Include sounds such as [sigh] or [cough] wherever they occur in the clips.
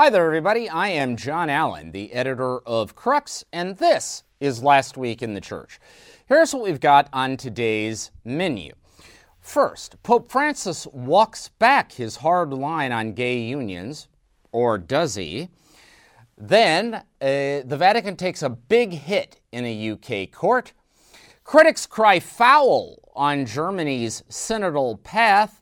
Hi there, everybody. I am John Allen, the editor of Crux, and this is Last Week in the Church. Here's what we've got on today's menu. First, Pope Francis walks back his hard line on gay unions, or does he? Then, uh, the Vatican takes a big hit in a UK court. Critics cry foul on Germany's synodal path.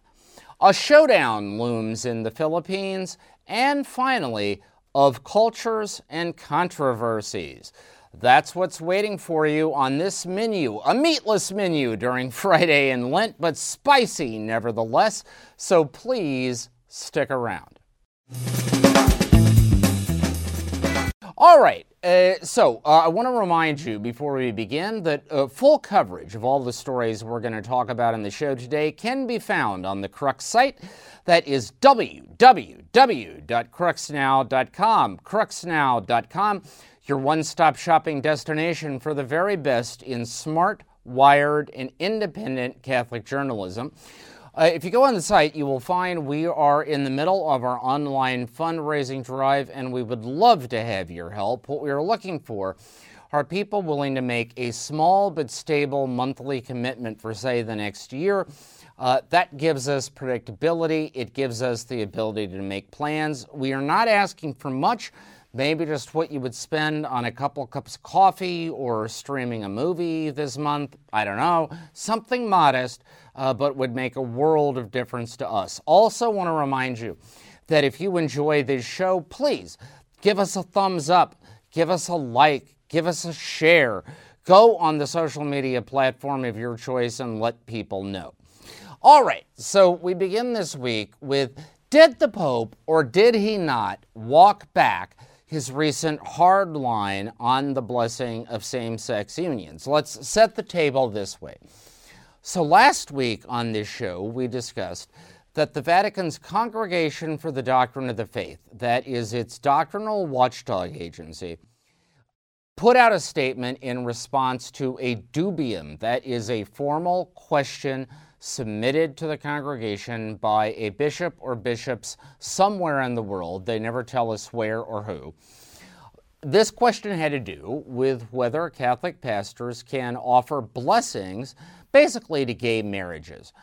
A showdown looms in the Philippines, and finally, of cultures and controversies. That's what's waiting for you on this menu, a meatless menu during [laughs] Friday in Lent, but spicy nevertheless. So please stick around. All right, uh, so uh, I want to remind you before we begin that uh, full coverage of all the stories we're going to talk about in the show today can be found on the Crux site. That is www.cruxnow.com. Cruxnow.com, your one stop shopping destination for the very best in smart, wired, and independent Catholic journalism. Uh, if you go on the site, you will find we are in the middle of our online fundraising drive, and we would love to have your help. What we are looking for are people willing to make a small but stable monthly commitment for, say, the next year. Uh, that gives us predictability. It gives us the ability to make plans. We are not asking for much, maybe just what you would spend on a couple cups of coffee or streaming a movie this month. I don't know. Something modest uh, but would make a world of difference to us. Also, want to remind you that if you enjoy this show, please give us a thumbs up, give us a like, give us a share. Go on the social media platform of your choice and let people know. All right, so we begin this week with Did the Pope or did he not walk back his recent hard line on the blessing of same sex unions? Let's set the table this way. So, last week on this show, we discussed that the Vatican's Congregation for the Doctrine of the Faith, that is its doctrinal watchdog agency, put out a statement in response to a dubium, that is a formal question submitted to the congregation by a bishop or bishops somewhere in the world. They never tell us where or who. This question had to do with whether Catholic pastors can offer blessings basically to gay marriages.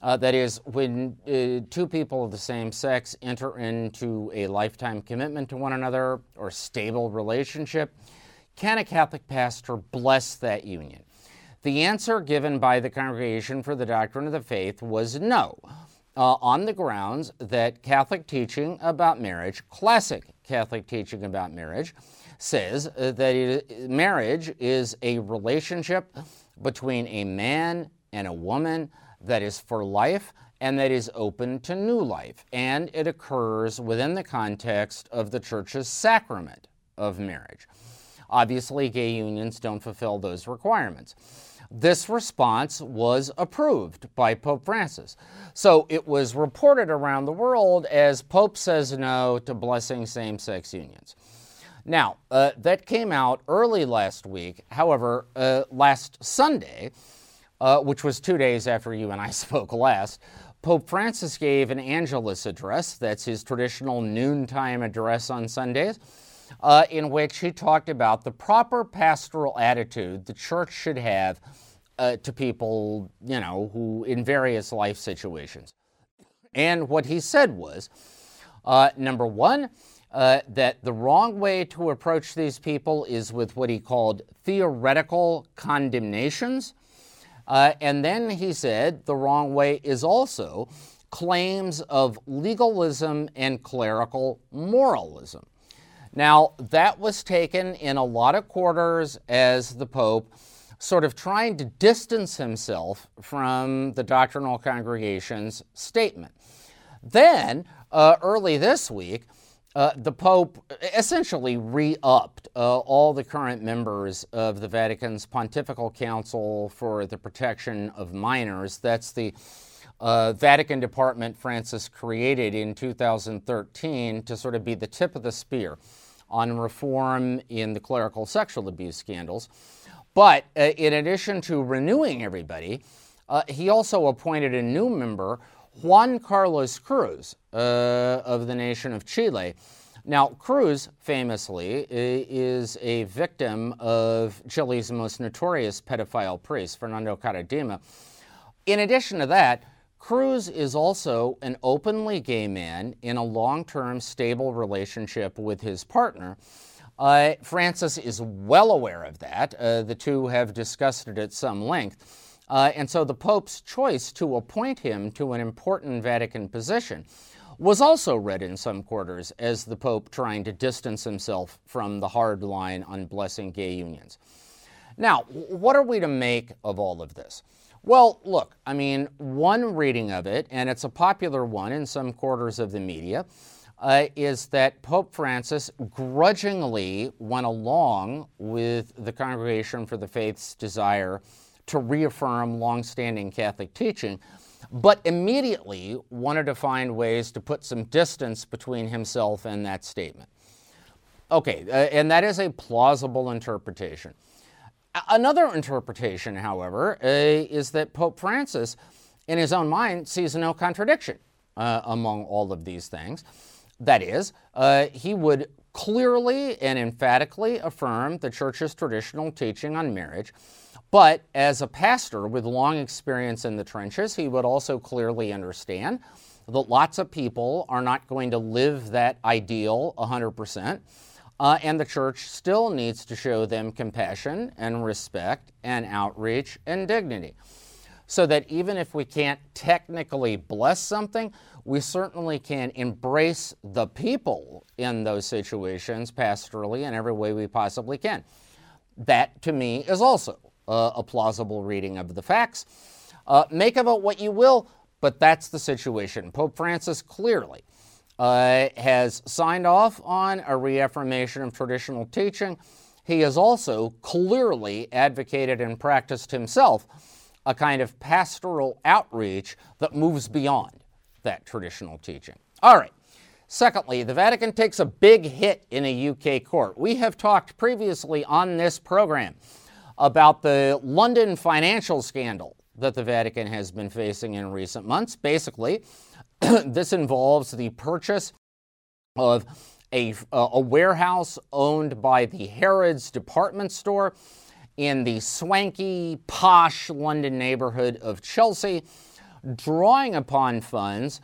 Uh, that is, when uh, two people of the same sex enter into a lifetime commitment to one another or stable relationship, can a Catholic pastor bless that union? The answer given by the Congregation for the Doctrine of the Faith was no, uh, on the grounds that Catholic teaching about marriage, classic Catholic teaching about marriage, says that it, marriage is a relationship between a man and a woman that is for life and that is open to new life. And it occurs within the context of the church's sacrament of marriage. Obviously, gay unions don't fulfill those requirements. This response was approved by Pope Francis. So it was reported around the world as Pope says no to blessing same sex unions. Now, uh, that came out early last week. However, uh, last Sunday, uh, which was two days after you and I [laughs] spoke last, Pope Francis gave an Angelus address. That's his traditional noontime address on Sundays, uh, in which he talked about the proper pastoral attitude the church should have uh, to people, you know, who in various life situations. And what he said was uh, number one, uh, that the wrong way to approach these people is with what he called theoretical condemnations. Uh, and then he said the wrong way is also claims of legalism and clerical moralism. Now, that was taken in a lot of quarters as the Pope sort of trying to distance himself from the doctrinal congregation's statement. Then, uh, early this week, uh, the Pope essentially re upped uh, all the current members of the Vatican's Pontifical Council for the Protection of Minors. That's the uh, Vatican department Francis created in 2013 to sort of be the tip of the spear on reform in the clerical sexual abuse scandals. But uh, in addition to renewing everybody, uh, he also appointed a new member Juan Carlos Cruz uh, of the nation of Chile. Now, Cruz, famously, is a victim of Chile's most notorious pedophile priest, Fernando Karadima. In addition to that, Cruz is also an openly gay man in a long term, stable relationship with his partner. Uh, Francis is well aware of that. Uh, the two have discussed it at some length. Uh, and so the Pope's choice to appoint him to an important Vatican position was also read in some quarters as the Pope trying to distance himself from the hard line on blessing gay unions. Now, what are we to make of all of this? Well, look, I mean, one reading of it, and it's a popular one in some quarters of the media, uh, is that Pope Francis grudgingly went along with the Congregation for the Faith's desire to reaffirm longstanding Catholic teaching but immediately wanted to find ways to put some distance between himself and that statement. Okay, uh, and that is a plausible interpretation. Another interpretation, however, uh, is that Pope Francis, in his own mind, sees no contradiction uh, among all of these things. That is, uh, he would clearly and emphatically affirm the Church's traditional teaching on marriage but as a pastor with long experience in the trenches, he would also clearly understand that lots of people are not going to live that ideal 100%. Uh, and the church still needs to show them compassion and respect and outreach and dignity. So that even if we can't technically bless something, we certainly can embrace the people in those situations pastorally in every way we possibly can. That, to me, is also uh, a plausible reading of the facts. Uh, make of it what you will, but that's the situation. Pope Francis clearly uh, has signed off on a reaffirmation of traditional teaching. He has also clearly advocated and practiced himself a kind of pastoral outreach that moves beyond that traditional teaching. All right. Secondly, the Vatican takes a big hit in a UK court. We have talked previously on this program about the London financial scandal that the Vatican has been facing in recent months. Basically, [coughs] this involves the purchase of a, a warehouse owned by the Harrods department store in the swanky, posh London neighborhood of Chelsea, drawing upon funds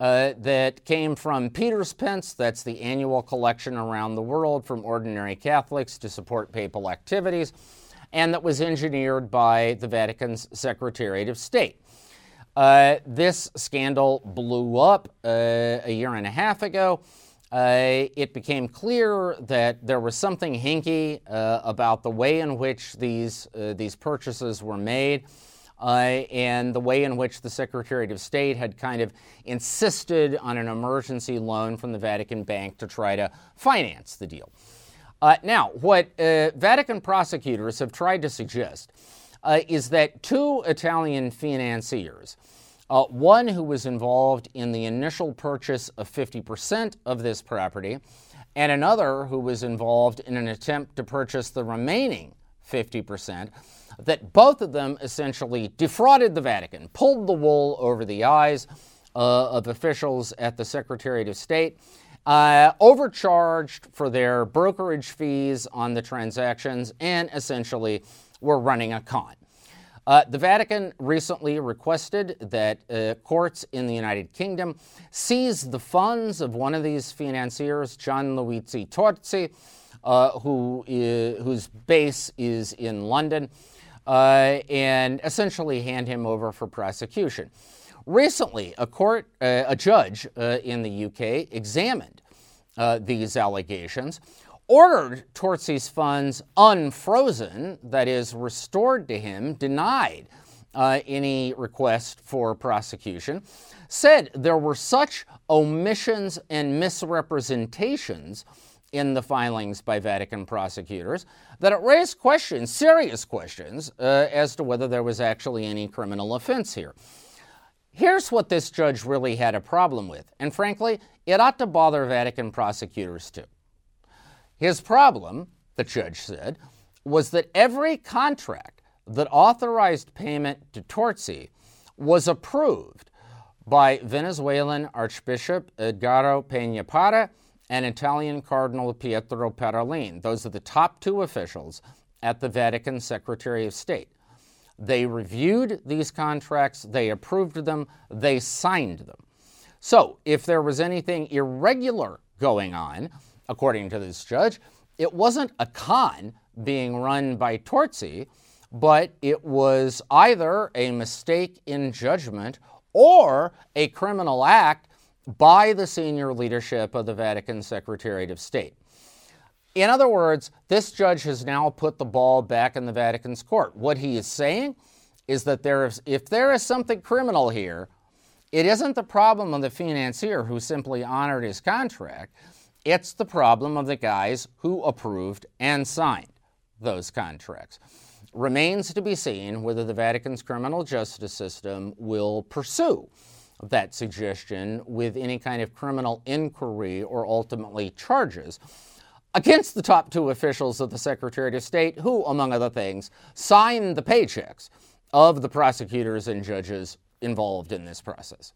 uh, that came from Peter's Pence, that's the annual collection around the world from ordinary Catholics to support papal activities and that was engineered by the Vatican's Secretariat of State. Uh, this scandal blew up uh, a year and a half ago. Uh, it became clear that there was something hinky uh, about the way in which these, uh, these purchases were made. Uh, and the way in which the Secretary of State had kind of insisted on an emergency loan from the Vatican Bank to try to finance the deal. Now, what Vatican prosecutors have tried to suggest uh, is that two Italian financiers, uh, one who was involved in the initial purchase of 50% of this property, and another who was involved in an attempt to purchase the remaining 50%, that both of them essentially defrauded the Vatican, pulled the wool over the eyes uh, of officials at the Secretariat of State, uh, overcharged for their brokerage fees on the transactions and essentially were running a con. Uh, the Vatican recently requested that uh, courts in the United Kingdom seize the funds of one of these financiers, Gianluigi Torzi, uh, who whose base is in London, uh, and essentially hand him over for prosecution. Recently, a court, uh, a judge uh, in the UK examined these allegations, ordered Torzi's funds unfrozen, that is, restored to him, denied uh, any request for prosecution, said there were such omissions and misrepresentations in the filings by Vatican prosecutors that it raised questions, serious questions, uh, as to whether there was actually any criminal offense here. Here's what this judge really had a problem with, and frankly, it ought to bother Vatican prosecutors too. His problem, the judge said, was that every contract that authorized payment to Torzi was approved by Venezuelan Archbishop Edgardo Peña Parra and Italian Cardinal Pietro Parolin. Those are the top two officials at the Vatican Secretary of State. They reviewed these contracts, they approved them, they signed them. So, if there was anything irregular going on, according to this judge, it wasn't a con being run by Torzi, but it was either a mistake in judgment or a criminal act by the senior leadership of the Vatican Secretariat of State. In other words, this judge has now put the ball back in the Vatican's court. What he is saying is that there is, if there is something criminal here, it isn't the problem of the financier who simply honored his contract. It's the problem of the guys who approved and signed those contracts. Remains to be seen whether the Vatican's criminal justice system will pursue that suggestion with any kind of criminal inquiry or ultimately charges against the top two officials of the Secretary of State, who, among other things, signed the paychecks of the prosecutors and judges involved in this process.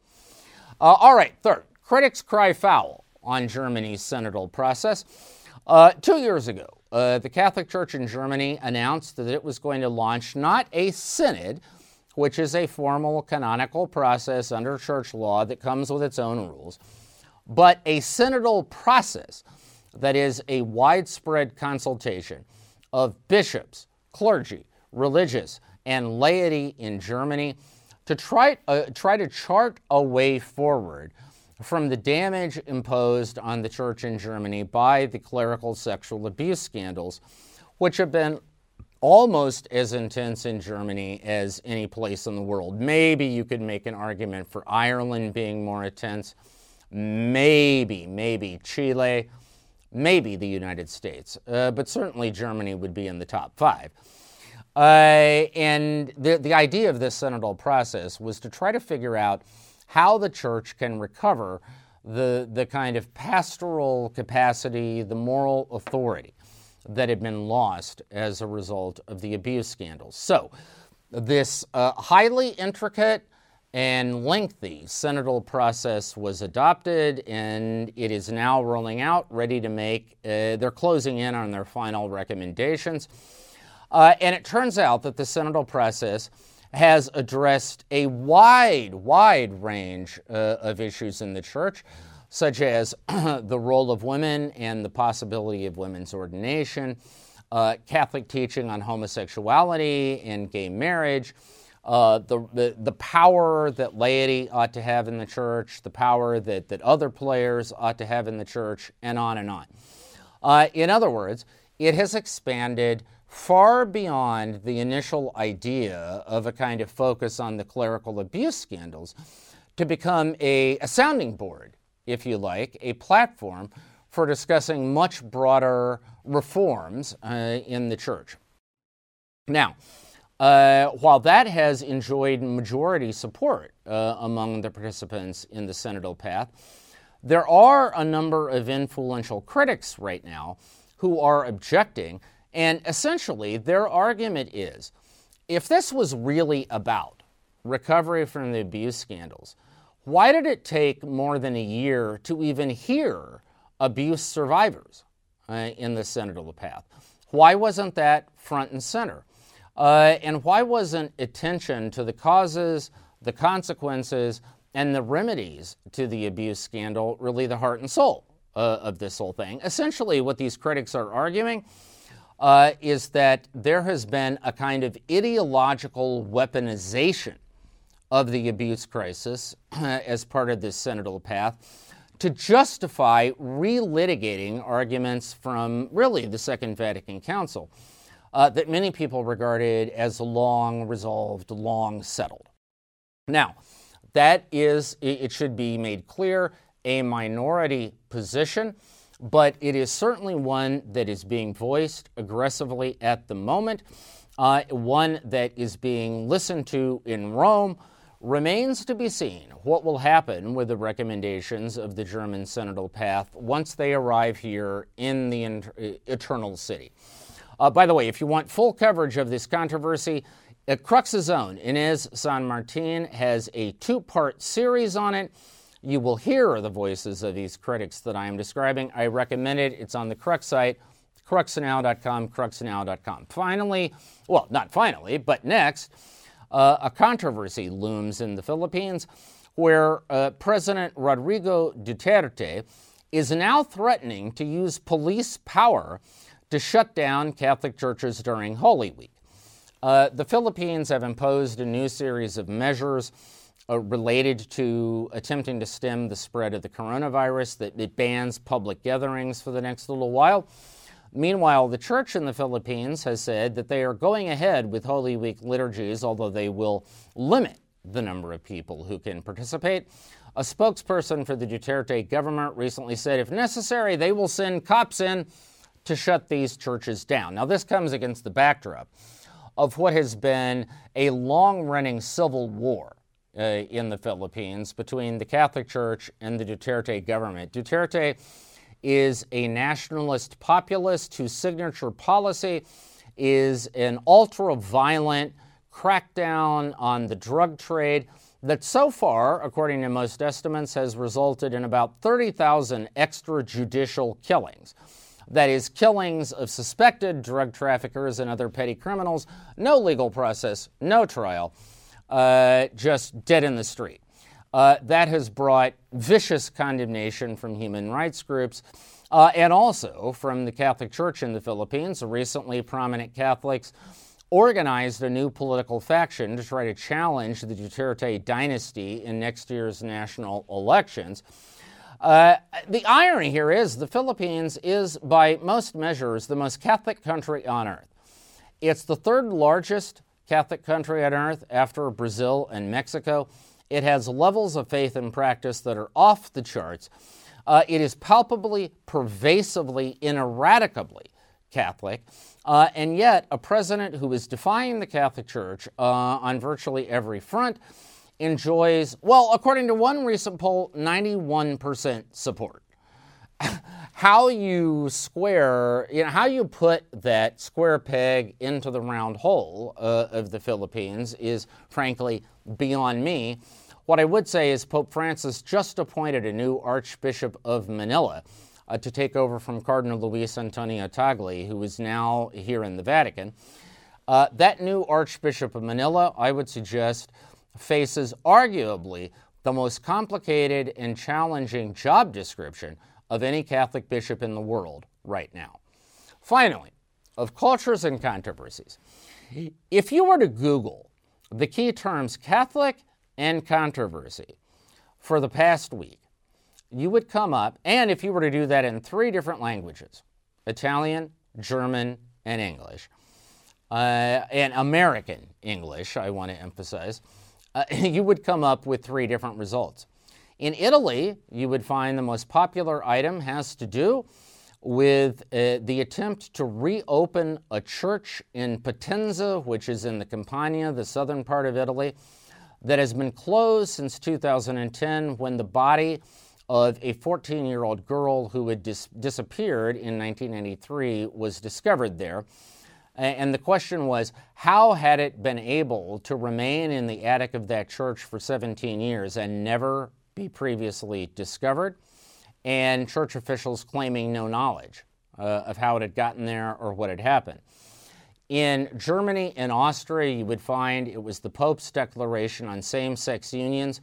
Uh, all right, third, critics cry foul on Germany's synodal process. Uh, two years ago, uh, the Catholic Church in Germany announced that it was going to launch not a synod, which is a formal canonical process under church law that comes with its own rules, but a synodal process that is a widespread consultation of bishops, clergy, religious, and laity in Germany to try, uh, try to chart a way forward from the damage imposed on the church in Germany by the clerical sexual abuse scandals, which have been almost as intense in Germany as any place in the world. Maybe you could make an argument for Ireland being more intense. Maybe, maybe Chile, maybe the United States, uh, but certainly Germany would be in the top five. Uh, and the, the idea of this synodal process was to try to figure out how the church can recover the, the kind of pastoral capacity, the moral authority that had been lost as a result of the abuse scandals. So, this uh, highly intricate and lengthy synodal process was adopted, and it is now rolling out, ready to make. Uh, they're closing in on their final recommendations. Uh, and it turns out that the synodal process has addressed a wide, wide range uh, of issues in the church, such as [clears throat] the role of women and the possibility of women's ordination, uh, Catholic teaching on homosexuality and gay marriage, uh, the, the, the, power that laity ought to have in the church, the power that, that other players ought to have in the church, and on and on. Uh, in other words, it has expanded far beyond the initial idea of a kind of focus on the clerical abuse scandals to become a, a sounding board, if you like, a platform for discussing much broader reforms uh, in the church. Now, uh, while that has enjoyed majority support uh, among the participants in the synodal path, there are a number of influential critics right now who are objecting and essentially, their argument is if this was really about recovery from the abuse scandals, why did it take more than a year to even hear abuse survivors uh, in the synodal path? Why wasn't that front and center? Uh, and why wasn't attention to the causes, the consequences, and the remedies to the abuse scandal really the heart and soul uh, of this whole thing? Essentially, what these critics are arguing uh, is that there has been a kind of ideological weaponization of the abuse crisis [clears throat] as part of this synodal path to justify relitigating arguments from really the Second Vatican Council uh, that many people regarded as long resolved, long settled. Now, that is, it should be made clear, a minority position but it is certainly one that is being voiced aggressively at the moment, uh, one that is being listened to in Rome. Remains to be seen what will happen with the recommendations of the German synodal path once they arrive here in the inter- eternal city. Uh, by the way, if you want full coverage of this controversy, uh, Crux's own Inés San Martín has a two part series on it. You will hear the voices of these critics that I am describing. I recommend it. It's on the Crux site, cruxnow.com, cruxnow.com. Finally, well, not finally, but next, uh, a controversy looms in the Philippines where uh, President Rodrigo Duterte is now threatening to use police power to shut down Catholic churches during Holy Week. Uh, the Philippines have imposed a new series of measures uh, related to attempting to stem the spread of the coronavirus that it bans public gatherings for the next little while. Meanwhile, the church in the Philippines has said that they are going ahead with Holy Week liturgies, although they will limit the number of people who can participate. A spokesperson for the Duterte government recently said if necessary, they will send cops in to shut these churches down. Now, this comes against the backdrop of what has been a long running civil war uh, in the Philippines between the Catholic Church and the Duterte government. Duterte is a nationalist populist whose signature policy is an ultra violent crackdown on the drug trade that so far, according to most estimates, has resulted in about 30,000 extrajudicial killings. That is, killings of suspected drug traffickers and other petty criminals, no legal process, no trial, uh, just dead in the street. Uh, that has brought vicious condemnation from human rights groups uh, and also from the Catholic Church in the Philippines. Recently, prominent Catholics organized a new political faction to try to challenge the Duterte dynasty in next year's national elections. Uh, the irony here is the Philippines is, by most measures, the most Catholic country on earth. It's the third largest Catholic country on earth after Brazil and Mexico. It has levels of faith and practice that are off the charts. Uh, it is palpably, pervasively, ineradicably Catholic. Uh, and yet, a president who is defying the Catholic Church uh, on virtually every front enjoys, well, according to one recent poll, 91% support. [laughs] how you square, you know, how you put that square peg into the round hole uh, of the Philippines is frankly beyond me. What I would say is Pope Francis just appointed a new Archbishop of Manila uh, to take over from Cardinal Luis Antonio Tagle, who is now here in the Vatican. Uh, that new Archbishop of Manila, I would suggest, faces arguably the most complicated and challenging job description of any Catholic bishop in the world right now. Finally, of cultures and controversies, if you were to Google the key terms Catholic and controversy for the past week, you would come up, and if you were to do that in three different languages Italian, German, and English, uh, and American English, I want to emphasize, uh, [laughs] you would come up with three different results. In Italy, you would find the most popular item has to do with uh, the attempt to reopen a church in Potenza, which is in the Campania, the southern part of Italy, that has been closed since 2010 when the body of a 14 year old girl who had dis- disappeared in 1993 was discovered there. And the question was, how had it been able to remain in the attic of that church for 17 years and never be previously discovered? And church officials claiming no knowledge uh, of how it had gotten there or what had happened. In Germany and Austria, you would find it was the Pope's declaration on same sex unions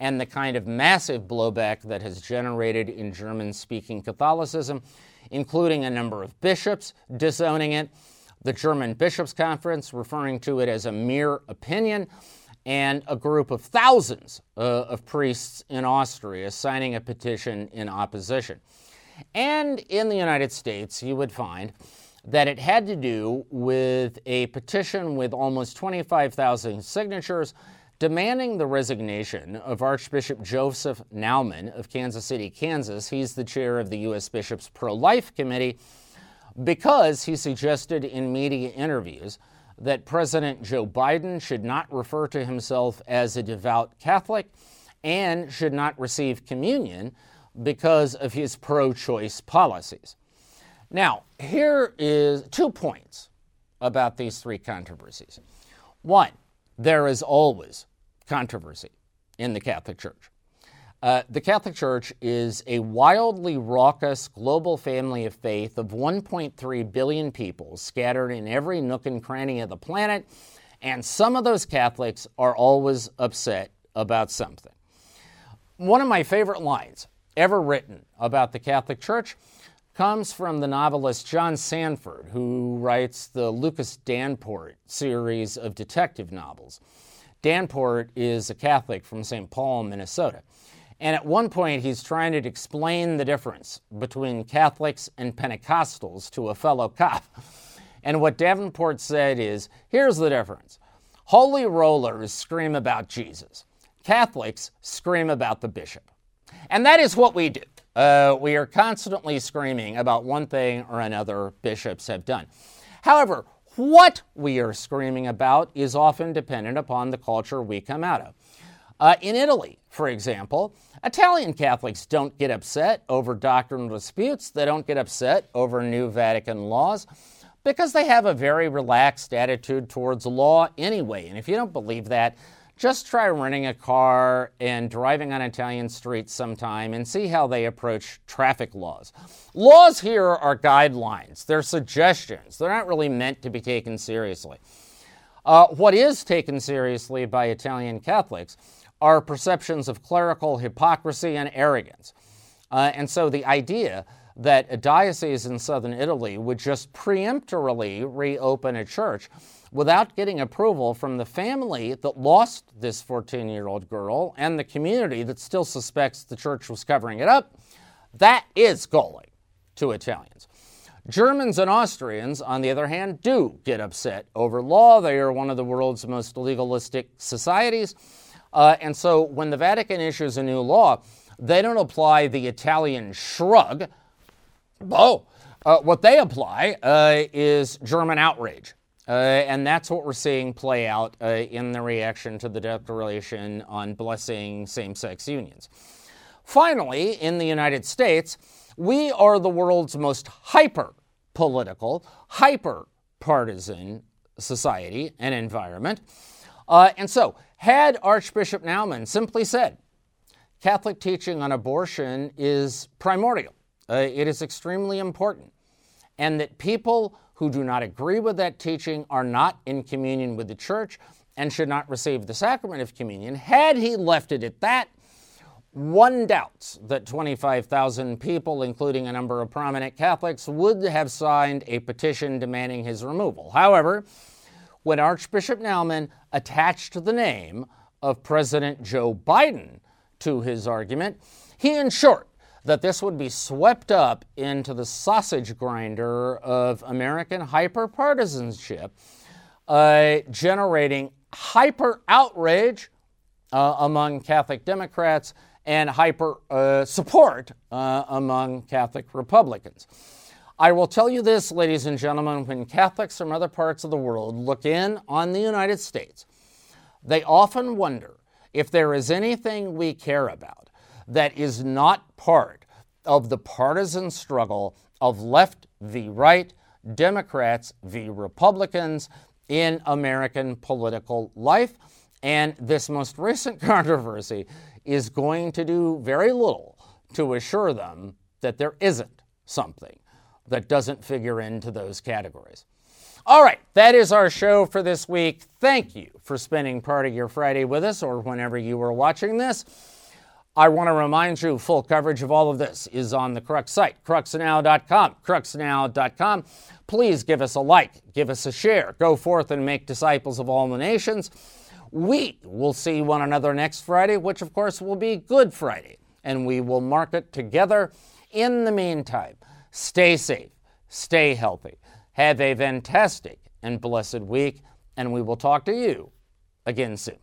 and the kind of massive blowback that has generated in German speaking Catholicism, including a number of bishops disowning it, the German Bishops' Conference referring to it as a mere opinion, and a group of thousands uh, of priests in Austria signing a petition in opposition. And in the United States, you would find that it had to do with a petition with almost 25,000 signatures demanding the resignation of Archbishop Joseph Naumann of Kansas City, Kansas. He's the chair of the U.S. Bishops' Pro Life Committee because he suggested in media interviews that President Joe Biden should not refer to himself as a devout Catholic and should not receive communion because of his pro choice policies. Now, here is two points about these three controversies. One, there is always controversy in the Catholic Church. Uh, the Catholic Church is a wildly raucous global family of faith of 1.3 billion people scattered in every nook and cranny of the planet, and some of those Catholics are always upset about something. One of my favorite lines ever written about the Catholic Church comes from the novelist John Sandford, who writes the Lucas Davenport series of detective novels. Davenport is a Catholic from St. Paul, Minnesota. And at one point, he's trying to explain the difference between Catholics and Pentecostals to a fellow cop. And what Davenport said is here's the difference Holy rollers scream about Jesus, Catholics scream about the bishop. And that is what we do. Uh, we are constantly screaming about one thing or another bishops have done. However, what we are screaming about is often dependent upon the culture we come out of. Uh, in Italy, for example, Italian Catholics don't get upset over doctrinal disputes. They don't get upset over new Vatican laws because they have a very relaxed attitude towards law anyway. And if you don't believe that, just try renting a car and driving on Italian streets sometime and see how they approach traffic laws. Laws here are guidelines, they're suggestions, they're not really meant to be taken seriously. Uh, what is taken seriously by Italian Catholics are perceptions of clerical hypocrisy and arrogance. Uh, and so the idea that a diocese in southern Italy would just preemptorily reopen a church without getting approval from the family that lost this 14 year old girl and the community that still suspects the church was covering it up, that is galling to Italians. Germans and Austrians, on the other hand, do get upset over law. They are one of the world's most legalistic societies. Uh, and so when the Vatican issues a new law, they don't apply the Italian shrug. Oh, uh, what they apply uh, is German outrage. Uh, and that's what we're seeing play out uh, in the reaction to the declaration on blessing same sex unions. Finally, in the United States, we are the world's most hyper political, hyper partisan society and environment. Uh, and so, had Archbishop Naumann simply said, Catholic teaching on abortion is primordial, uh, it is extremely important, and that people who do not agree with that teaching are not in communion with the church and should not receive the sacrament of communion, had he left it at that, one doubts that 25,000 people, including a number of prominent Catholics, would have signed a petition demanding his removal. However, when Archbishop Naumann attached the name of President Joe Biden to his argument, he ensured that this would be swept up into the sausage grinder of American hyperpartisanship, uh, generating hyper outrage uh, among Catholic Democrats and hyper uh, support uh, among Catholic Republicans. I will tell you this, ladies and gentlemen, when Catholics from other parts of the world look in on the United States, they often wonder if there is anything we care about that is not part of the partisan struggle of left v right, Democrats v Republicans in American political life. And this most recent [laughs] controversy is going to do very little to assure them that there isn't something that doesn't figure into those categories. All right, that is our show for this week. Thank you for spending part of your Friday with us or whenever you were watching this. I want to remind you full coverage of all of this is on the Crux site, cruxnow.com, cruxnow.com. Please give us a like, give us a share, go forth and make disciples of all the nations. We will see one another next Friday, which of course will be Good Friday, and we will mark it together. In the meantime, Stay safe, stay healthy, have a fantastic and blessed week, and we will talk to you again soon.